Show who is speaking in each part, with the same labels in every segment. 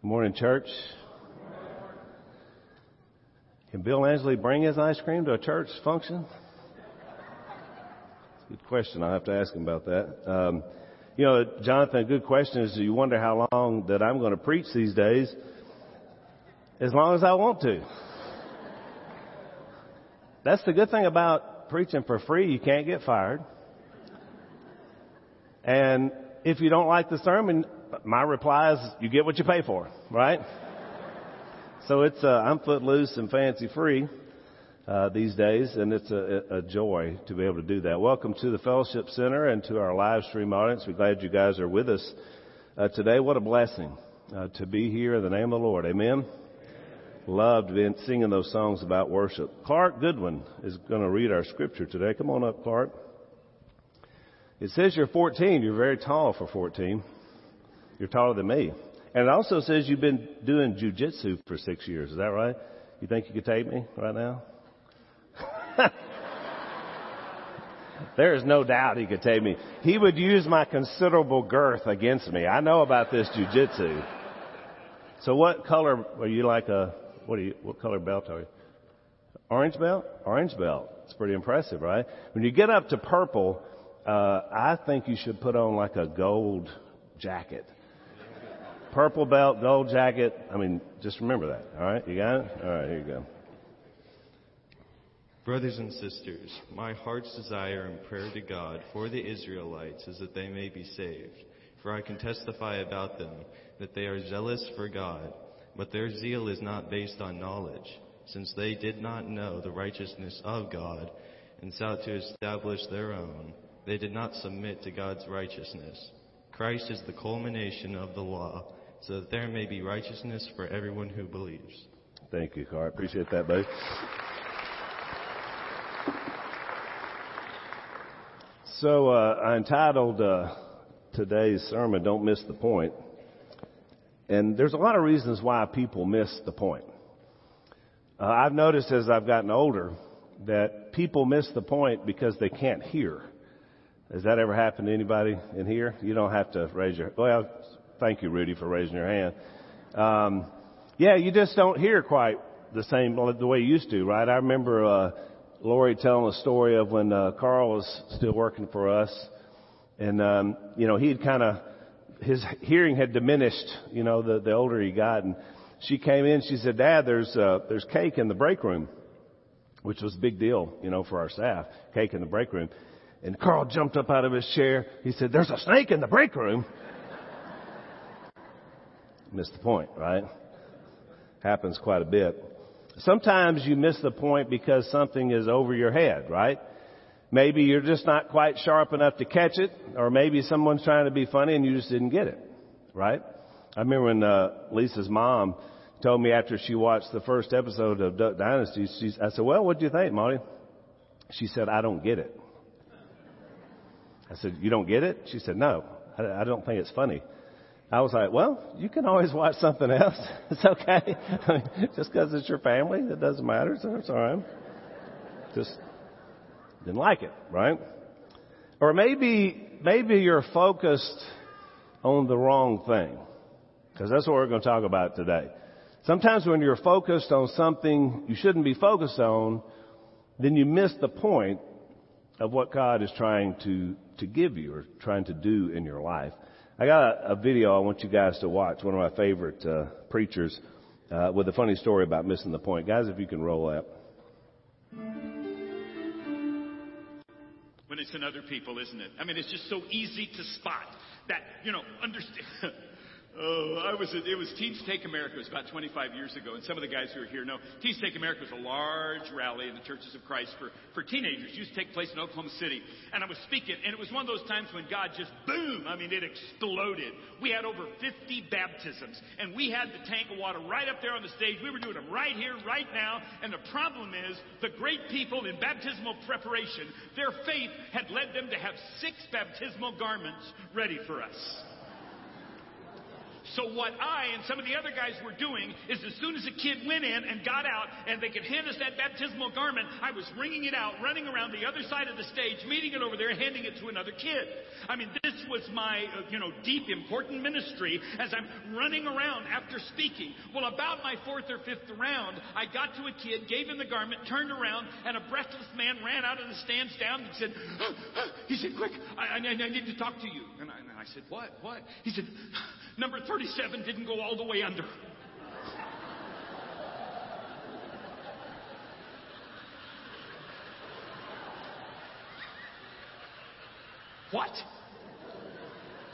Speaker 1: Good morning, church. Can Bill Ansley bring his ice cream to a church function? Good question. I'll have to ask him about that. Um, you know, Jonathan, a good question is you wonder how long that I'm going to preach these days. As long as I want to. That's the good thing about preaching for free. You can't get fired. And if you don't like the sermon, my reply is you get what you pay for, right? so it's, uh, I'm footloose and fancy free uh, these days, and it's a, a, joy to be able to do that. Welcome to the Fellowship Center and to our live stream audience. We're glad you guys are with us uh, today. What a blessing uh, to be here in the name of the Lord. Amen. Loved being singing those songs about worship. Clark Goodwin is going to read our scripture today. Come on up, Clark. It says you're 14. You're very tall for 14. You're taller than me. And it also says you've been doing jujitsu for six years. Is that right? You think you could take me right now? there is no doubt he could take me. He would use my considerable girth against me. I know about this jujitsu. So what color are you like a, what are you, what color belt are you? Orange belt? Orange belt. It's pretty impressive, right? When you get up to purple, uh, I think you should put on like a gold jacket. Purple belt, gold jacket. I mean, just remember that. All right, you got it. All right, here you go.
Speaker 2: Brothers and sisters, my heart's desire and prayer to God for the Israelites is that they may be saved. For I can testify about them that they are zealous for God, but their zeal is not based on knowledge, since they did not know the righteousness of God and sought to establish their own. They did not submit to God's righteousness. Christ is the culmination of the law, so that there may be righteousness for everyone who believes.
Speaker 1: Thank you, Carl. Appreciate that, buddy. So uh, I entitled uh, today's sermon "Don't Miss the Point," and there's a lot of reasons why people miss the point. Uh, I've noticed as I've gotten older that people miss the point because they can't hear. Has that ever happened to anybody in here? You don't have to raise your. Well, thank you, Rudy, for raising your hand. Um, yeah, you just don't hear quite the same the way you used to, right? I remember uh, Lori telling a story of when uh, Carl was still working for us, and um, you know he had kind of his hearing had diminished, you know, the the older he got, and she came in. She said, "Dad, there's uh, there's cake in the break room," which was a big deal, you know, for our staff. Cake in the break room, and Carl jumped up out of his chair. He said, "There's a snake in the break room." Missed the point, right? Happens quite a bit. Sometimes you miss the point because something is over your head, right? Maybe you're just not quite sharp enough to catch it, or maybe someone's trying to be funny and you just didn't get it, right? I remember when uh, Lisa's mom told me after she watched the first episode of Duck Dynasty, she, I said, "Well, what do you think, Molly?" She said, "I don't get it." I said, "You don't get it?" She said, "No, I, I don't think it's funny." I was like, well, you can always watch something else. It's okay. Just because it's your family, it doesn't matter. So it's all right. Just didn't like it, right? Or maybe, maybe you're focused on the wrong thing. Because that's what we're going to talk about today. Sometimes when you're focused on something you shouldn't be focused on, then you miss the point of what God is trying to, to give you or trying to do in your life. I got a, a video I want you guys to watch. One of my favorite uh, preachers uh, with a funny story about missing the point. Guys, if you can roll up.
Speaker 3: When it's in other people, isn't it? I mean, it's just so easy to spot that, you know, understand. Oh, I was it was Teens Take America. It was about 25 years ago, and some of the guys who are here know Teens Take America was a large rally in the churches of Christ for, for teenagers. It used to take place in Oklahoma City. And I was speaking, and it was one of those times when God just boom, I mean, it exploded. We had over 50 baptisms, and we had the tank of water right up there on the stage. We were doing them right here, right now. And the problem is, the great people in baptismal preparation, their faith had led them to have six baptismal garments ready for us. So what I and some of the other guys were doing is as soon as a kid went in and got out and they could hand us that baptismal garment, I was wringing it out, running around the other side of the stage, meeting it over there, handing it to another kid. I mean, this was my, uh, you know, deep, important ministry as I'm running around after speaking. Well, about my fourth or fifth round, I got to a kid, gave him the garment, turned around, and a breathless man ran out of the stands down and said, he said, quick, I, I, I need to talk to you. And I, I said, what, what? He said, Number 37 didn't go all the way under. What?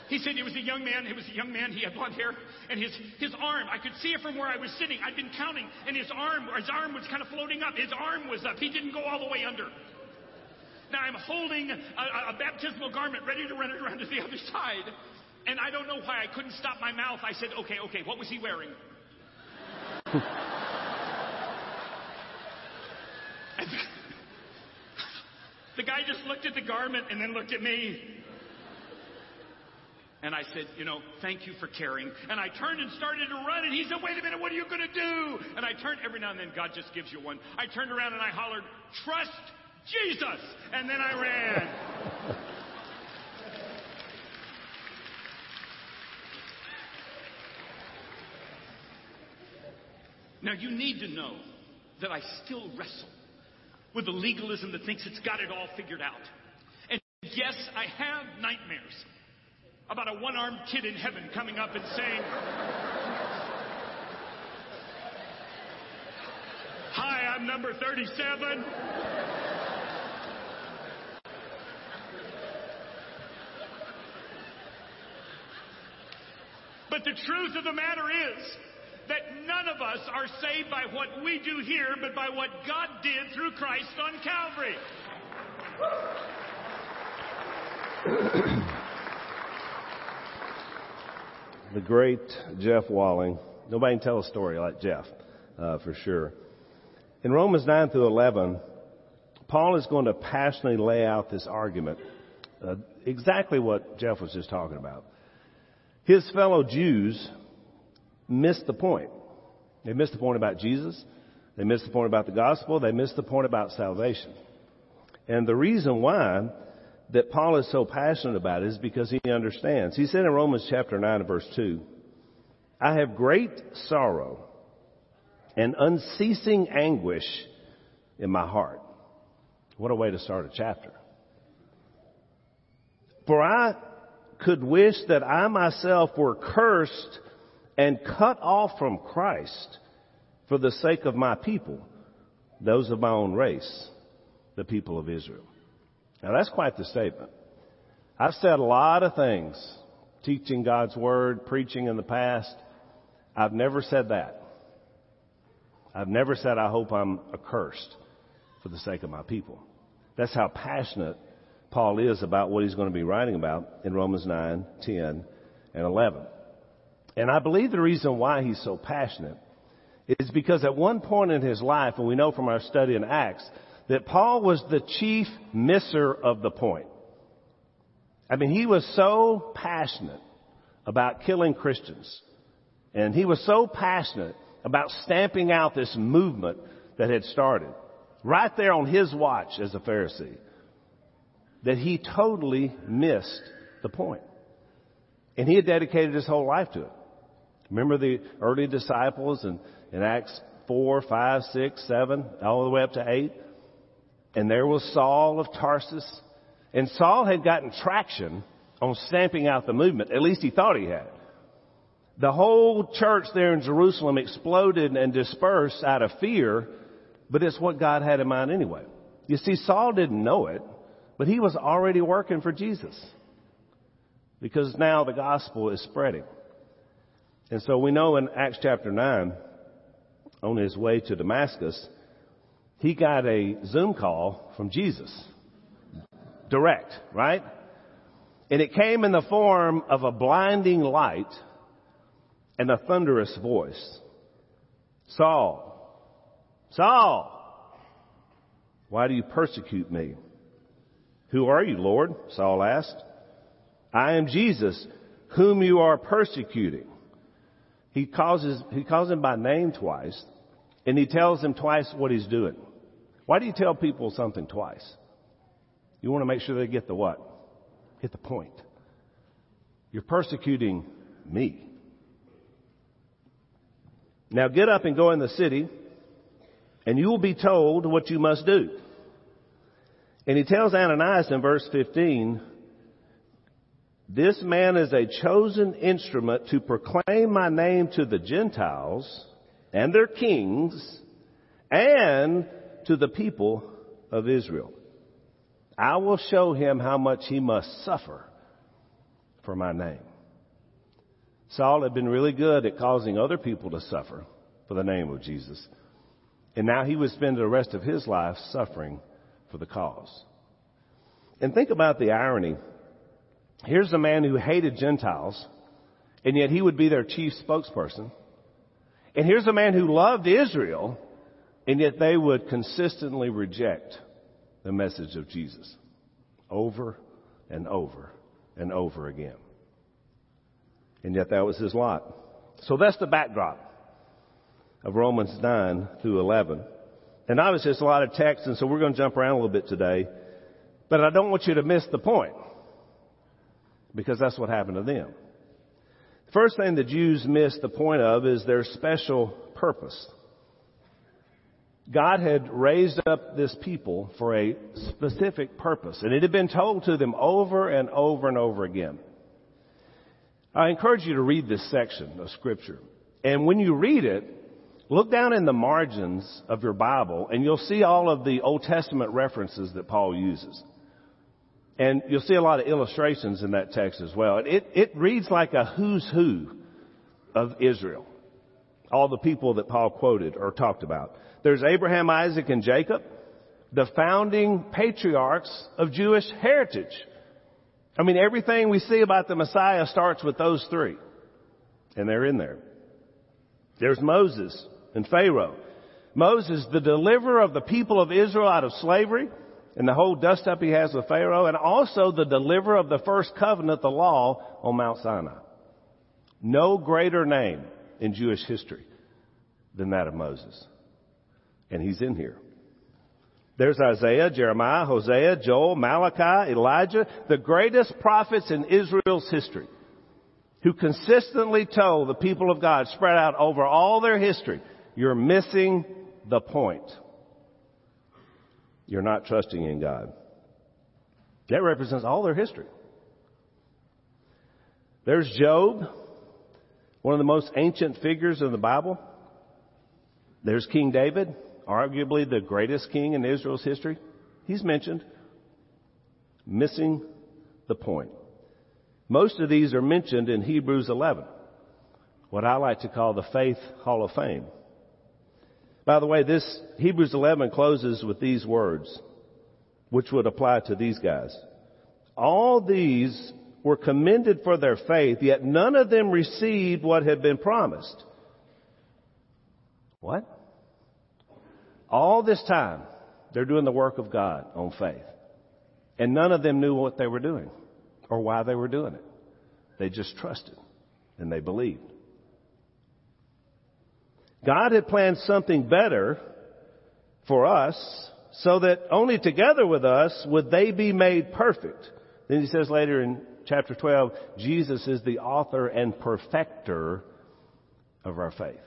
Speaker 3: He said he was a young man. He was a young man. He had blonde hair, and his his arm. I could see it from where I was sitting. I'd been counting, and his arm, his arm was kind of floating up. His arm was up. He didn't go all the way under. Now I'm holding a, a baptismal garment, ready to run it around to the other side. And I don't know why I couldn't stop my mouth. I said, okay, okay, what was he wearing? the guy just looked at the garment and then looked at me. And I said, you know, thank you for caring. And I turned and started to run, and he said, wait a minute, what are you going to do? And I turned, every now and then, God just gives you one. I turned around and I hollered, trust Jesus! And then I ran. Now, you need to know that I still wrestle with the legalism that thinks it's got it all figured out. And yes, I have nightmares about a one armed kid in heaven coming up and saying, Hi, I'm number 37. The truth of the matter is, that none of us are saved by what we do here, but by what God did through Christ on Calvary.
Speaker 1: the great Jeff Walling. Nobody can tell a story like Jeff, uh, for sure. In Romans 9 through 11, Paul is going to passionately lay out this argument, uh, exactly what Jeff was just talking about. His fellow Jews missed the point. They missed the point about Jesus. They missed the point about the gospel. They missed the point about salvation. And the reason why that Paul is so passionate about it is because he understands. He said in Romans chapter 9 and verse 2, I have great sorrow and unceasing anguish in my heart. What a way to start a chapter. For I could wish that I myself were cursed and cut off from Christ for the sake of my people, those of my own race, the people of Israel. Now that's quite the statement. I've said a lot of things, teaching God's Word, preaching in the past. I've never said that. I've never said I hope I'm accursed for the sake of my people. That's how passionate Paul is about what he's going to be writing about in Romans 9, 10, and 11. And I believe the reason why he's so passionate is because at one point in his life, and we know from our study in Acts, that Paul was the chief misser of the point. I mean, he was so passionate about killing Christians. And he was so passionate about stamping out this movement that had started right there on his watch as a Pharisee that he totally missed the point. And he had dedicated his whole life to it. Remember the early disciples in, in Acts 4, 5, 6, 7, all the way up to 8? And there was Saul of Tarsus. And Saul had gotten traction on stamping out the movement. At least he thought he had. The whole church there in Jerusalem exploded and dispersed out of fear, but it's what God had in mind anyway. You see, Saul didn't know it, but he was already working for Jesus. Because now the gospel is spreading. And so we know in Acts chapter 9, on his way to Damascus, he got a Zoom call from Jesus. Direct, right? And it came in the form of a blinding light and a thunderous voice. Saul, Saul, why do you persecute me? Who are you, Lord? Saul asked. I am Jesus, whom you are persecuting. He calls, his, he calls him by name twice, and he tells him twice what he's doing. Why do you tell people something twice? You want to make sure they get the what? Get the point. You're persecuting me. Now get up and go in the city, and you will be told what you must do. And he tells Ananias in verse 15, this man is a chosen instrument to proclaim my name to the Gentiles and their kings and to the people of Israel. I will show him how much he must suffer for my name. Saul had been really good at causing other people to suffer for the name of Jesus. And now he would spend the rest of his life suffering for the cause. And think about the irony. Here's a man who hated Gentiles, and yet he would be their chief spokesperson. And here's a man who loved Israel, and yet they would consistently reject the message of Jesus over and over and over again. And yet that was his lot. So that's the backdrop of Romans 9 through 11. And obviously it's a lot of text, and so we're going to jump around a little bit today. But I don't want you to miss the point. Because that's what happened to them. The first thing the Jews missed the point of is their special purpose. God had raised up this people for a specific purpose, and it had been told to them over and over and over again. I encourage you to read this section of Scripture. And when you read it, look down in the margins of your Bible, and you'll see all of the Old Testament references that Paul uses. And you'll see a lot of illustrations in that text as well. It, it reads like a who's who of Israel. All the people that Paul quoted or talked about. There's Abraham, Isaac, and Jacob, the founding patriarchs of Jewish heritage. I mean, everything we see about the Messiah starts with those three. And they're in there. There's Moses and Pharaoh. Moses, the deliverer of the people of Israel out of slavery and the whole dust up he has with Pharaoh, and also the deliverer of the first covenant, the law, on Mount Sinai. No greater name in Jewish history than that of Moses. And he's in here. There's Isaiah, Jeremiah, Hosea, Joel, Malachi, Elijah, the greatest prophets in Israel's history, who consistently told the people of God spread out over all their history, you're missing the point. You're not trusting in God. That represents all their history. There's Job, one of the most ancient figures in the Bible. There's King David, arguably the greatest king in Israel's history. He's mentioned. Missing the point. Most of these are mentioned in Hebrews 11, what I like to call the Faith Hall of Fame. By the way, this Hebrews 11 closes with these words, which would apply to these guys. All these were commended for their faith, yet none of them received what had been promised. What? All this time, they're doing the work of God on faith. And none of them knew what they were doing or why they were doing it. They just trusted and they believed. God had planned something better for us so that only together with us would they be made perfect. Then he says later in chapter 12, Jesus is the author and perfecter of our faith.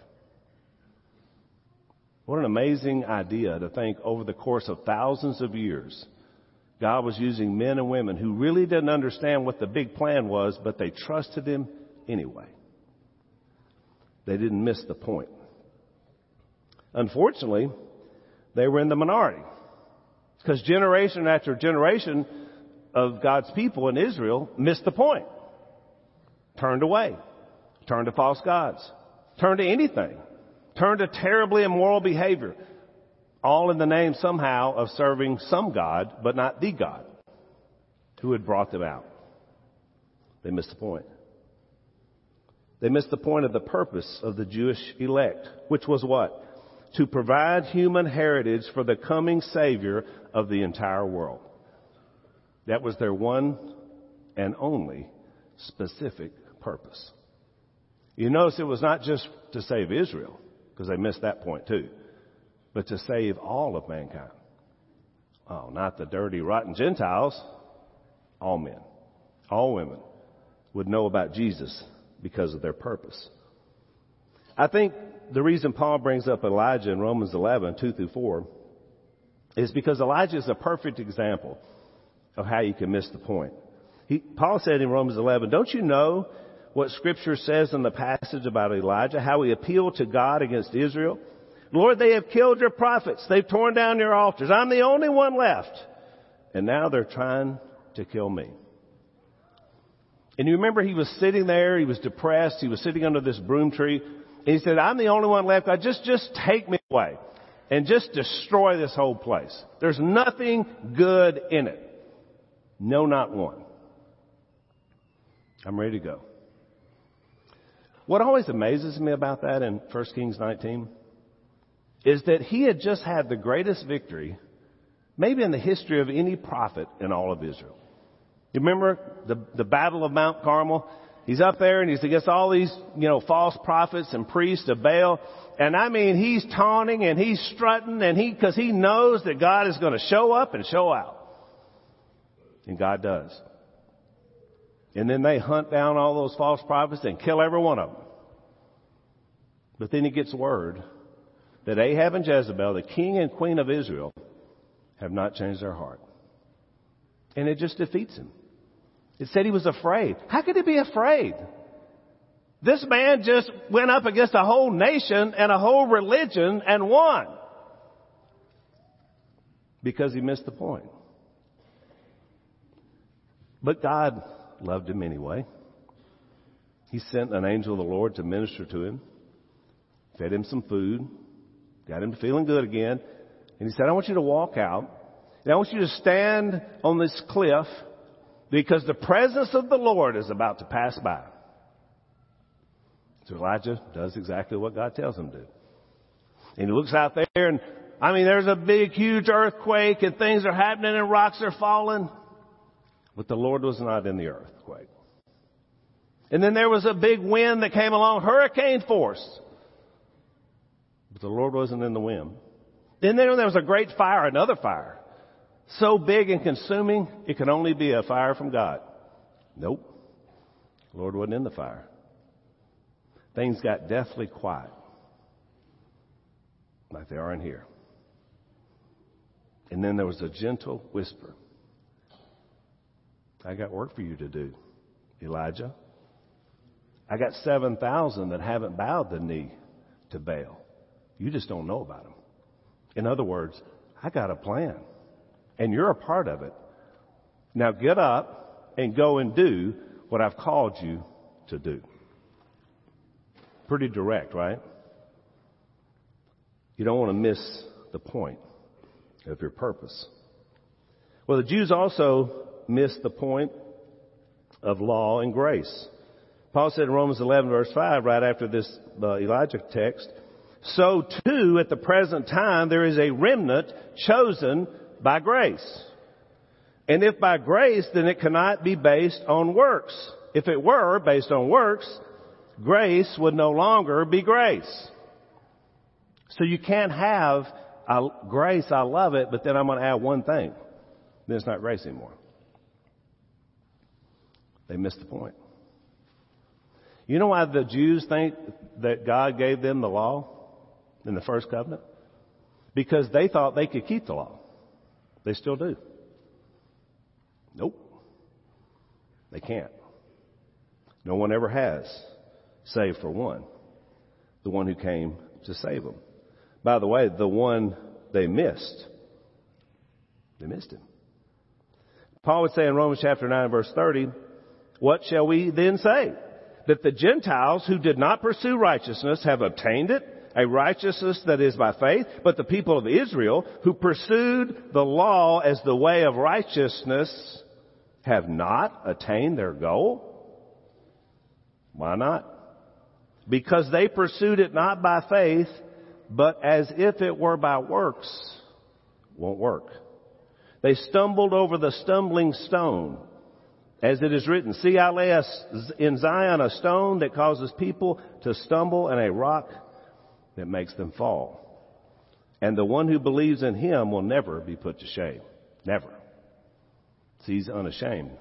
Speaker 1: What an amazing idea to think over the course of thousands of years, God was using men and women who really didn't understand what the big plan was, but they trusted Him anyway. They didn't miss the point. Unfortunately, they were in the minority. Because generation after generation of God's people in Israel missed the point. Turned away. Turned to false gods. Turned to anything. Turned to terribly immoral behavior. All in the name somehow of serving some God, but not the God who had brought them out. They missed the point. They missed the point of the purpose of the Jewish elect, which was what? To provide human heritage for the coming Savior of the entire world. That was their one and only specific purpose. You notice it was not just to save Israel, because they missed that point too, but to save all of mankind. Oh, not the dirty, rotten Gentiles, all men, all women would know about Jesus because of their purpose. I think the reason Paul brings up Elijah in Romans 11, 2 through 4, is because Elijah is a perfect example of how you can miss the point. He, Paul said in Romans 11, don't you know what scripture says in the passage about Elijah, how he appealed to God against Israel? Lord, they have killed your prophets. They've torn down your altars. I'm the only one left. And now they're trying to kill me. And you remember he was sitting there, he was depressed, he was sitting under this broom tree, he said, I'm the only one left. Just, just take me away and just destroy this whole place. There's nothing good in it. No, not one. I'm ready to go. What always amazes me about that in 1 Kings 19 is that he had just had the greatest victory, maybe in the history of any prophet in all of Israel. You remember the, the battle of Mount Carmel? He's up there and he's against all these, you know, false prophets and priests of Baal. And I mean, he's taunting and he's strutting and he, cause he knows that God is going to show up and show out. And God does. And then they hunt down all those false prophets and kill every one of them. But then he gets word that Ahab and Jezebel, the king and queen of Israel, have not changed their heart. And it just defeats him. It said he was afraid. How could he be afraid? This man just went up against a whole nation and a whole religion and won. Because he missed the point. But God loved him anyway. He sent an angel of the Lord to minister to him, fed him some food, got him feeling good again, and he said, I want you to walk out, and I want you to stand on this cliff because the presence of the Lord is about to pass by. So Elijah does exactly what God tells him to. And he looks out there and, I mean, there's a big, huge earthquake and things are happening and rocks are falling. But the Lord was not in the earthquake. And then there was a big wind that came along, hurricane force. But the Lord wasn't in the wind. Then there was a great fire, another fire so big and consuming, it could only be a fire from God. Nope. The Lord wasn't in the fire. Things got deathly quiet, like they are in here. And then there was a gentle whisper. I got work for you to do, Elijah. I got 7,000 that haven't bowed the knee to Baal. You just don't know about them. In other words, I got a plan and you're a part of it. Now get up and go and do what I've called you to do. Pretty direct, right? You don't want to miss the point of your purpose. Well, the Jews also missed the point of law and grace. Paul said in Romans 11 verse 5, right after this uh, Elijah text, so too at the present time there is a remnant chosen by grace. And if by grace, then it cannot be based on works. If it were based on works, grace would no longer be grace. So you can't have I, grace, I love it, but then I'm going to add one thing. Then it's not grace anymore. They missed the point. You know why the Jews think that God gave them the law in the first covenant? Because they thought they could keep the law. They still do. Nope. They can't. No one ever has, save for one. The one who came to save them. By the way, the one they missed. They missed him. Paul would say in Romans chapter 9 verse 30, what shall we then say? That the Gentiles who did not pursue righteousness have obtained it? A righteousness that is by faith, but the people of Israel who pursued the law as the way of righteousness have not attained their goal. Why not? Because they pursued it not by faith, but as if it were by works. Won't work. They stumbled over the stumbling stone. As it is written, see, I lay in Zion a stone that causes people to stumble and a rock that makes them fall. And the one who believes in him will never be put to shame. Never. See, he's unashamed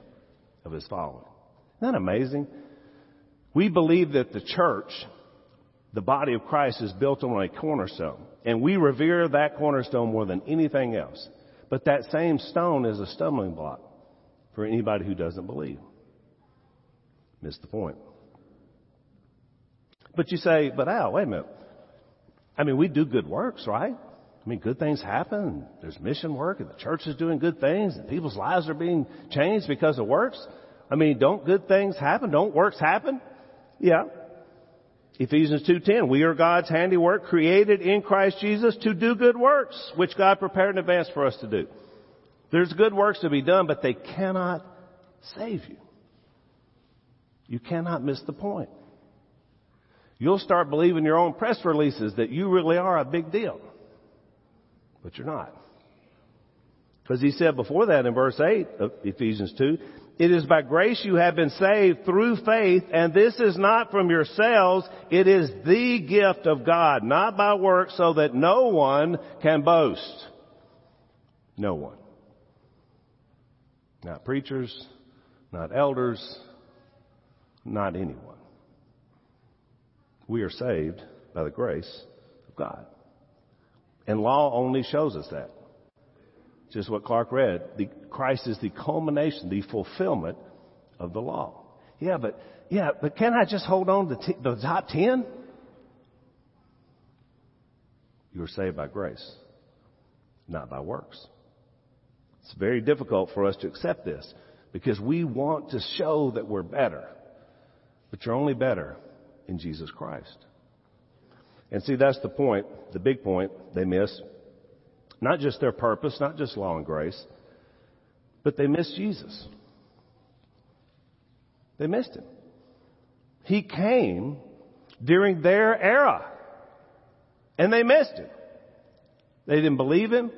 Speaker 1: of his following. Isn't that amazing? We believe that the church, the body of Christ, is built on a cornerstone. And we revere that cornerstone more than anything else. But that same stone is a stumbling block for anybody who doesn't believe. Missed the point. But you say, but Al, wait a minute. I mean, we do good works, right? I mean, good things happen. There's mission work and the church is doing good things and people's lives are being changed because of works. I mean, don't good things happen? Don't works happen? Yeah. Ephesians 2.10, we are God's handiwork created in Christ Jesus to do good works, which God prepared in advance for us to do. There's good works to be done, but they cannot save you. You cannot miss the point. You'll start believing your own press releases that you really are a big deal. But you're not. Because he said before that in verse 8 of Ephesians 2, it is by grace you have been saved through faith, and this is not from yourselves, it is the gift of God, not by works, so that no one can boast. No one. Not preachers, not elders, not anyone. We are saved by the grace of God. And law only shows us that. Just what Clark read. The, Christ is the culmination, the fulfillment of the law. Yeah, but, yeah, but can I just hold on to t- the top ten? You are saved by grace, not by works. It's very difficult for us to accept this because we want to show that we're better. But you're only better in Jesus Christ. And see, that's the point, the big point they miss. Not just their purpose, not just law and grace, but they miss Jesus. They missed him. He came during their era. And they missed him. They didn't believe him.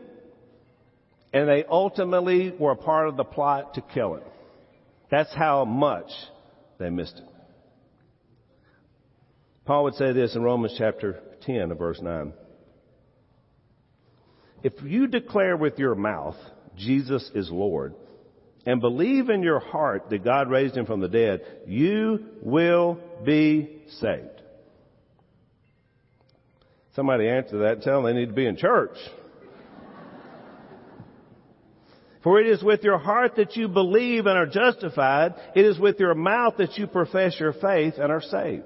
Speaker 1: And they ultimately were a part of the plot to kill him. That's how much they missed him. Paul would say this in Romans chapter 10 verse 9. If you declare with your mouth Jesus is Lord and believe in your heart that God raised him from the dead, you will be saved. Somebody answer that and tell them they need to be in church. For it is with your heart that you believe and are justified. It is with your mouth that you profess your faith and are saved.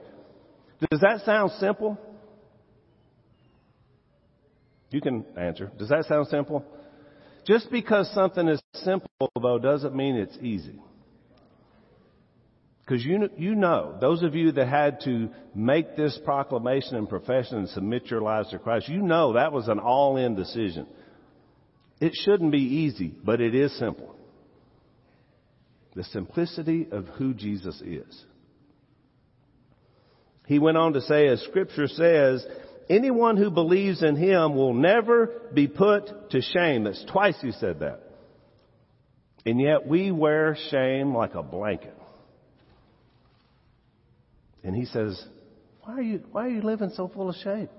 Speaker 1: Does that sound simple? You can answer. Does that sound simple? Just because something is simple, though, doesn't mean it's easy. Because you, you know, those of you that had to make this proclamation and profession and submit your lives to Christ, you know that was an all-in decision. It shouldn't be easy, but it is simple. The simplicity of who Jesus is. He went on to say, as scripture says, anyone who believes in him will never be put to shame. That's twice he said that. And yet we wear shame like a blanket. And he says, why are you, why are you living so full of shame?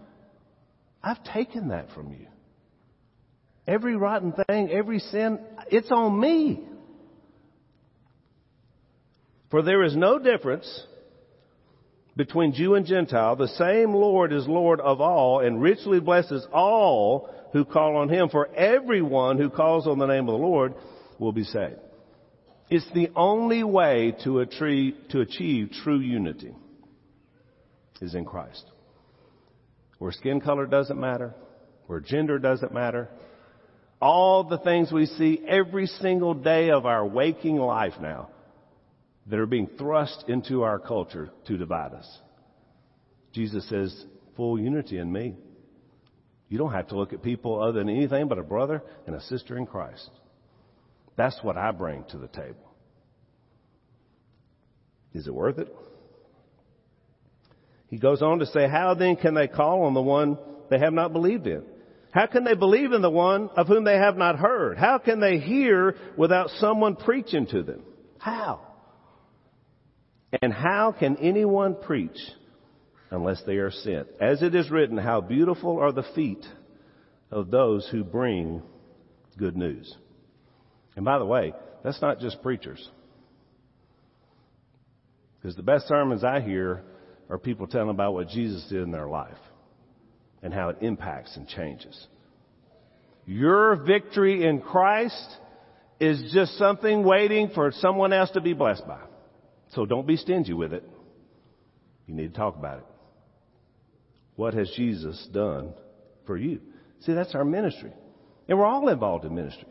Speaker 1: I've taken that from you. Every rotten thing, every sin, it's on me. For there is no difference between Jew and Gentile. The same Lord is Lord of all and richly blesses all who call on Him. For everyone who calls on the name of the Lord will be saved. It's the only way to achieve, to achieve true unity is in Christ. Where skin color doesn't matter, where gender doesn't matter, all the things we see every single day of our waking life now that are being thrust into our culture to divide us. Jesus says, full unity in me. You don't have to look at people other than anything but a brother and a sister in Christ. That's what I bring to the table. Is it worth it? He goes on to say, how then can they call on the one they have not believed in? How can they believe in the one of whom they have not heard? How can they hear without someone preaching to them? How? And how can anyone preach unless they are sent? As it is written, how beautiful are the feet of those who bring good news. And by the way, that's not just preachers. Because the best sermons I hear are people telling about what Jesus did in their life and how it impacts and changes. Your victory in Christ is just something waiting for someone else to be blessed by. So don't be stingy with it. You need to talk about it. What has Jesus done for you? See, that's our ministry. And we're all involved in ministry.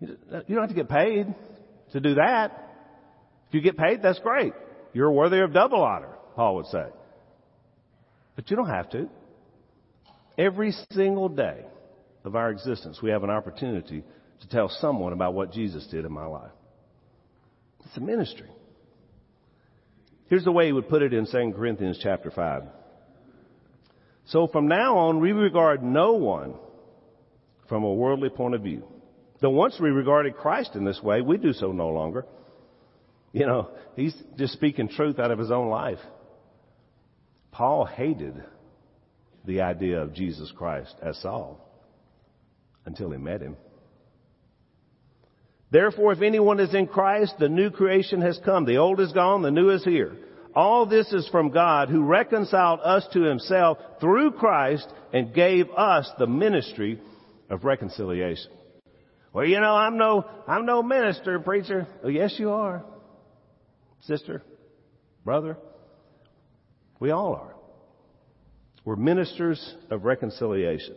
Speaker 1: You don't have to get paid to do that. If you get paid, that's great. You're worthy of double honor, Paul would say. But you don't have to. Every single day of our existence, we have an opportunity to tell someone about what Jesus did in my life. It's a ministry. Here's the way he would put it in 2 Corinthians chapter 5. So from now on, we regard no one from a worldly point of view. Though once we regarded Christ in this way, we do so no longer. You know, he's just speaking truth out of his own life. Paul hated the idea of Jesus Christ as Saul until he met him. Therefore, if anyone is in Christ, the new creation has come. The old is gone, the new is here. All this is from God who reconciled us to himself through Christ and gave us the ministry of reconciliation. Well, you know, I'm no, I'm no minister, preacher. Oh, yes, you are. Sister, brother, we all are. We're ministers of reconciliation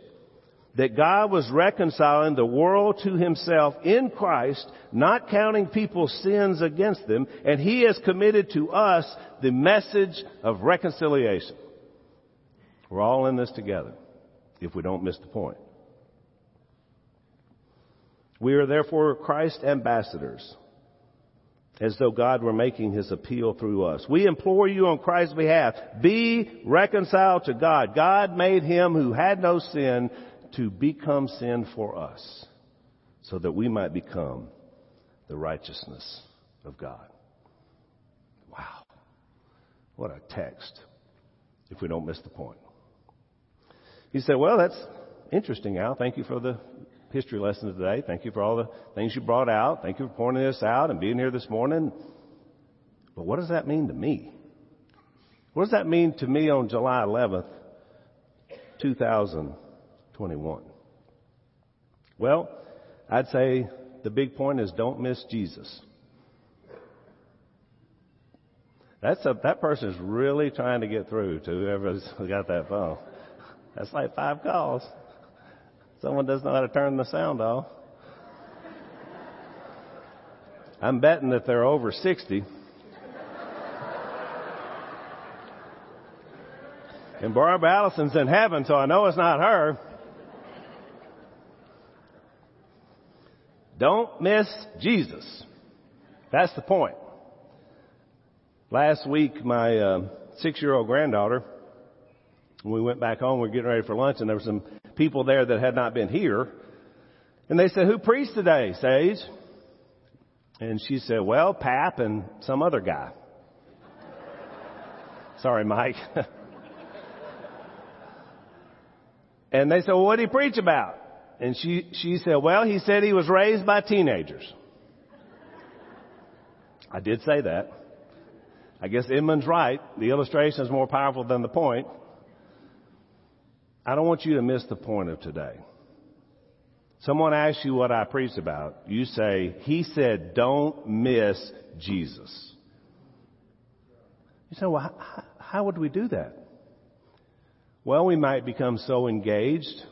Speaker 1: that God was reconciling the world to himself in Christ, not counting people's sins against them, and he has committed to us the message of reconciliation. We're all in this together, if we don't miss the point. We are therefore Christ's ambassadors, as though God were making his appeal through us. We implore you on Christ's behalf, be reconciled to God. God made him who had no sin to become sin for us so that we might become the righteousness of God. Wow. What a text if we don't miss the point. He said, well, that's interesting, Al. Thank you for the history lesson today. Thank you for all the things you brought out. Thank you for pointing this out and being here this morning. But what does that mean to me? What does that mean to me on July 11th, 2000? 21. Well, I'd say the big point is don't miss Jesus. That's a, that person is really trying to get through to whoever's got that phone. That's like five calls. Someone doesn't know how to turn the sound off. I'm betting that they're over 60. And Barbara Allison's in heaven, so I know it's not her. Don't miss Jesus. That's the point. Last week, my uh, six-year-old granddaughter, when we went back home, we were getting ready for lunch, and there were some people there that had not been here. And they said, who preached today, Sage? And she said, well, Pap and some other guy. Sorry, Mike. and they said, well, what did he preach about? And she, she said, well, he said he was raised by teenagers. I did say that. I guess Edmund's right. The illustration is more powerful than the point. I don't want you to miss the point of today. Someone asks you what I preached about. You say, he said, don't miss Jesus. You say, well, how, how would we do that? Well, we might become so engaged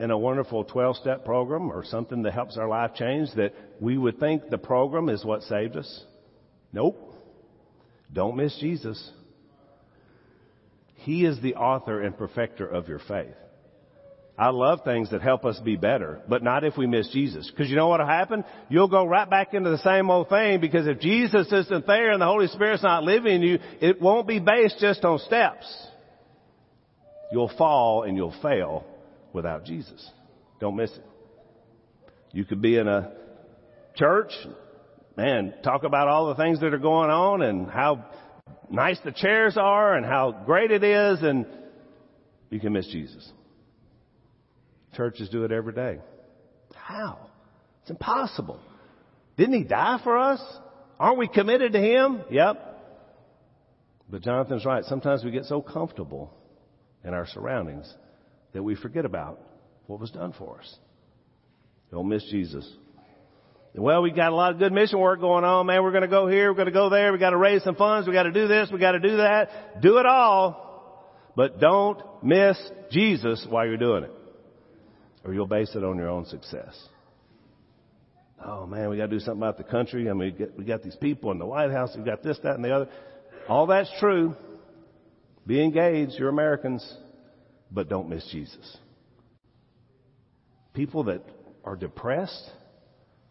Speaker 1: in a wonderful 12 step program or something that helps our life change that we would think the program is what saved us? Nope. Don't miss Jesus. He is the author and perfecter of your faith. I love things that help us be better, but not if we miss Jesus. Because you know what'll happen? You'll go right back into the same old thing because if Jesus isn't there and the Holy Spirit's not living in you, it won't be based just on steps. You'll fall and you'll fail without Jesus. Don't miss it. You could be in a church and talk about all the things that are going on and how nice the chairs are and how great it is and you can miss Jesus. Churches do it every day. How? It's impossible. Didn't he die for us? Aren't we committed to him? Yep. But Jonathan's right. Sometimes we get so comfortable in our surroundings that we forget about what was done for us. Don't miss Jesus. Well, we got a lot of good mission work going on, man. We're going to go here. We're going to go there. We got to raise some funds. We got to do this. We got to do that. Do it all. But don't miss Jesus while you're doing it. Or you'll base it on your own success. Oh man, we got to do something about the country. I mean, we, get, we got these people in the White House. We got this, that, and the other. All that's true. Be engaged. You're Americans. But don't miss Jesus. People that are depressed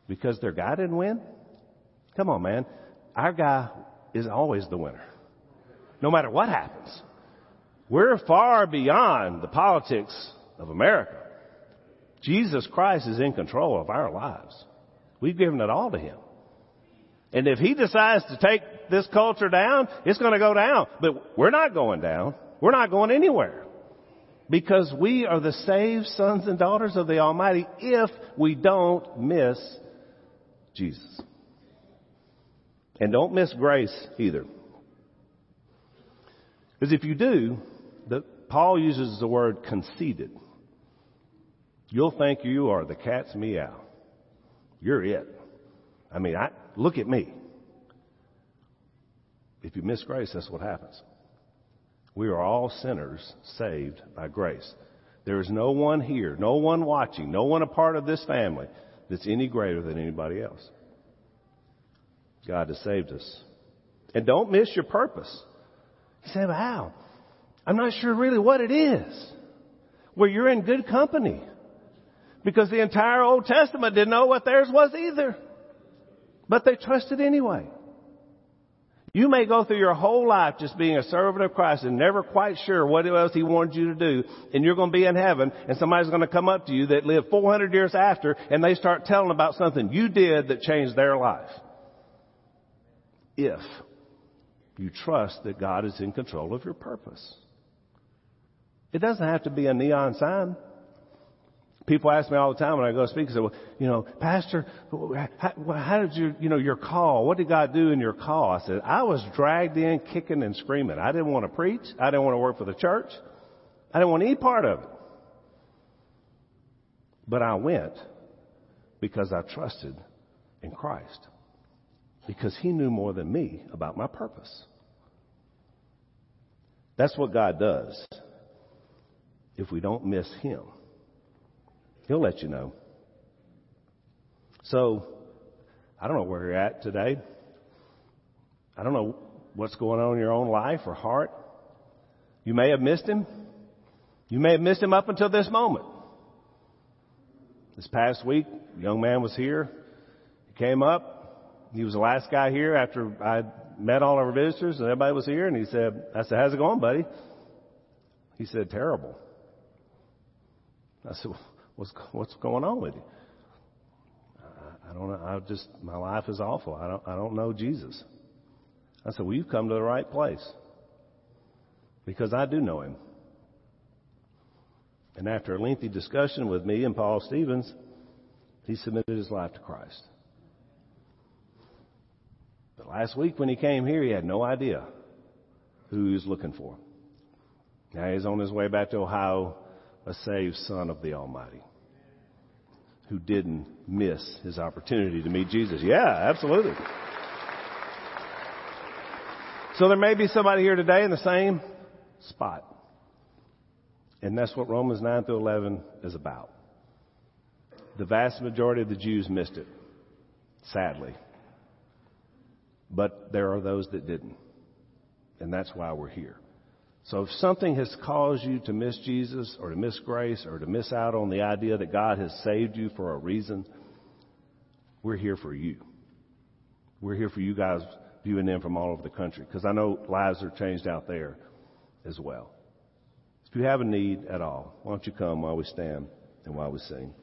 Speaker 1: because their guy didn't win? Come on, man. Our guy is always the winner. No matter what happens. We're far beyond the politics of America. Jesus Christ is in control of our lives. We've given it all to Him. And if He decides to take this culture down, it's going to go down. But we're not going down. We're not going anywhere. Because we are the saved sons and daughters of the Almighty if we don't miss Jesus. And don't miss grace either. Because if you do, the, Paul uses the word conceited. You'll think you are the cat's meow. You're it. I mean, I, look at me. If you miss grace, that's what happens. We are all sinners saved by grace. There is no one here, no one watching, no one a part of this family that's any greater than anybody else. God has saved us. And don't miss your purpose. You say, well, how? I'm not sure really what it is. Well, you're in good company. Because the entire Old Testament didn't know what theirs was either. But they trusted anyway. You may go through your whole life just being a servant of Christ and never quite sure what else He wanted you to do, and you're going to be in heaven, and somebody's going to come up to you that lived 400 years after, and they start telling about something you did that changed their life. If you trust that God is in control of your purpose. It doesn't have to be a neon sign. People ask me all the time when I go speak, say, well, you know, Pastor, how, how, did you, you know, your call, what did God do in your call? I said, I was dragged in kicking and screaming. I didn't want to preach. I didn't want to work for the church. I didn't want any part of it. But I went because I trusted in Christ. Because He knew more than me about my purpose. That's what God does if we don't miss Him. He'll let you know. So, I don't know where you're at today. I don't know what's going on in your own life or heart. You may have missed him. You may have missed him up until this moment. This past week, a young man was here. He came up. He was the last guy here after I met all our visitors and everybody was here and he said, I said, how's it going, buddy? He said, terrible. I said, What's, what's going on with you? I, I don't know. I just, my life is awful. I don't, I don't know Jesus. I said, well, you've come to the right place. Because I do know him. And after a lengthy discussion with me and Paul Stevens, he submitted his life to Christ. But last week when he came here, he had no idea who he was looking for. Now he's on his way back to Ohio, a saved son of the Almighty who didn't miss his opportunity to meet Jesus. Yeah, absolutely. So there may be somebody here today in the same spot. And that's what Romans 9 through 11 is about. The vast majority of the Jews missed it, sadly. But there are those that didn't. And that's why we're here. So if something has caused you to miss Jesus or to miss grace or to miss out on the idea that God has saved you for a reason, we're here for you. We're here for you guys viewing in from all over the country because I know lives are changed out there as well. If you have a need at all, why don't you come while we stand and while we sing?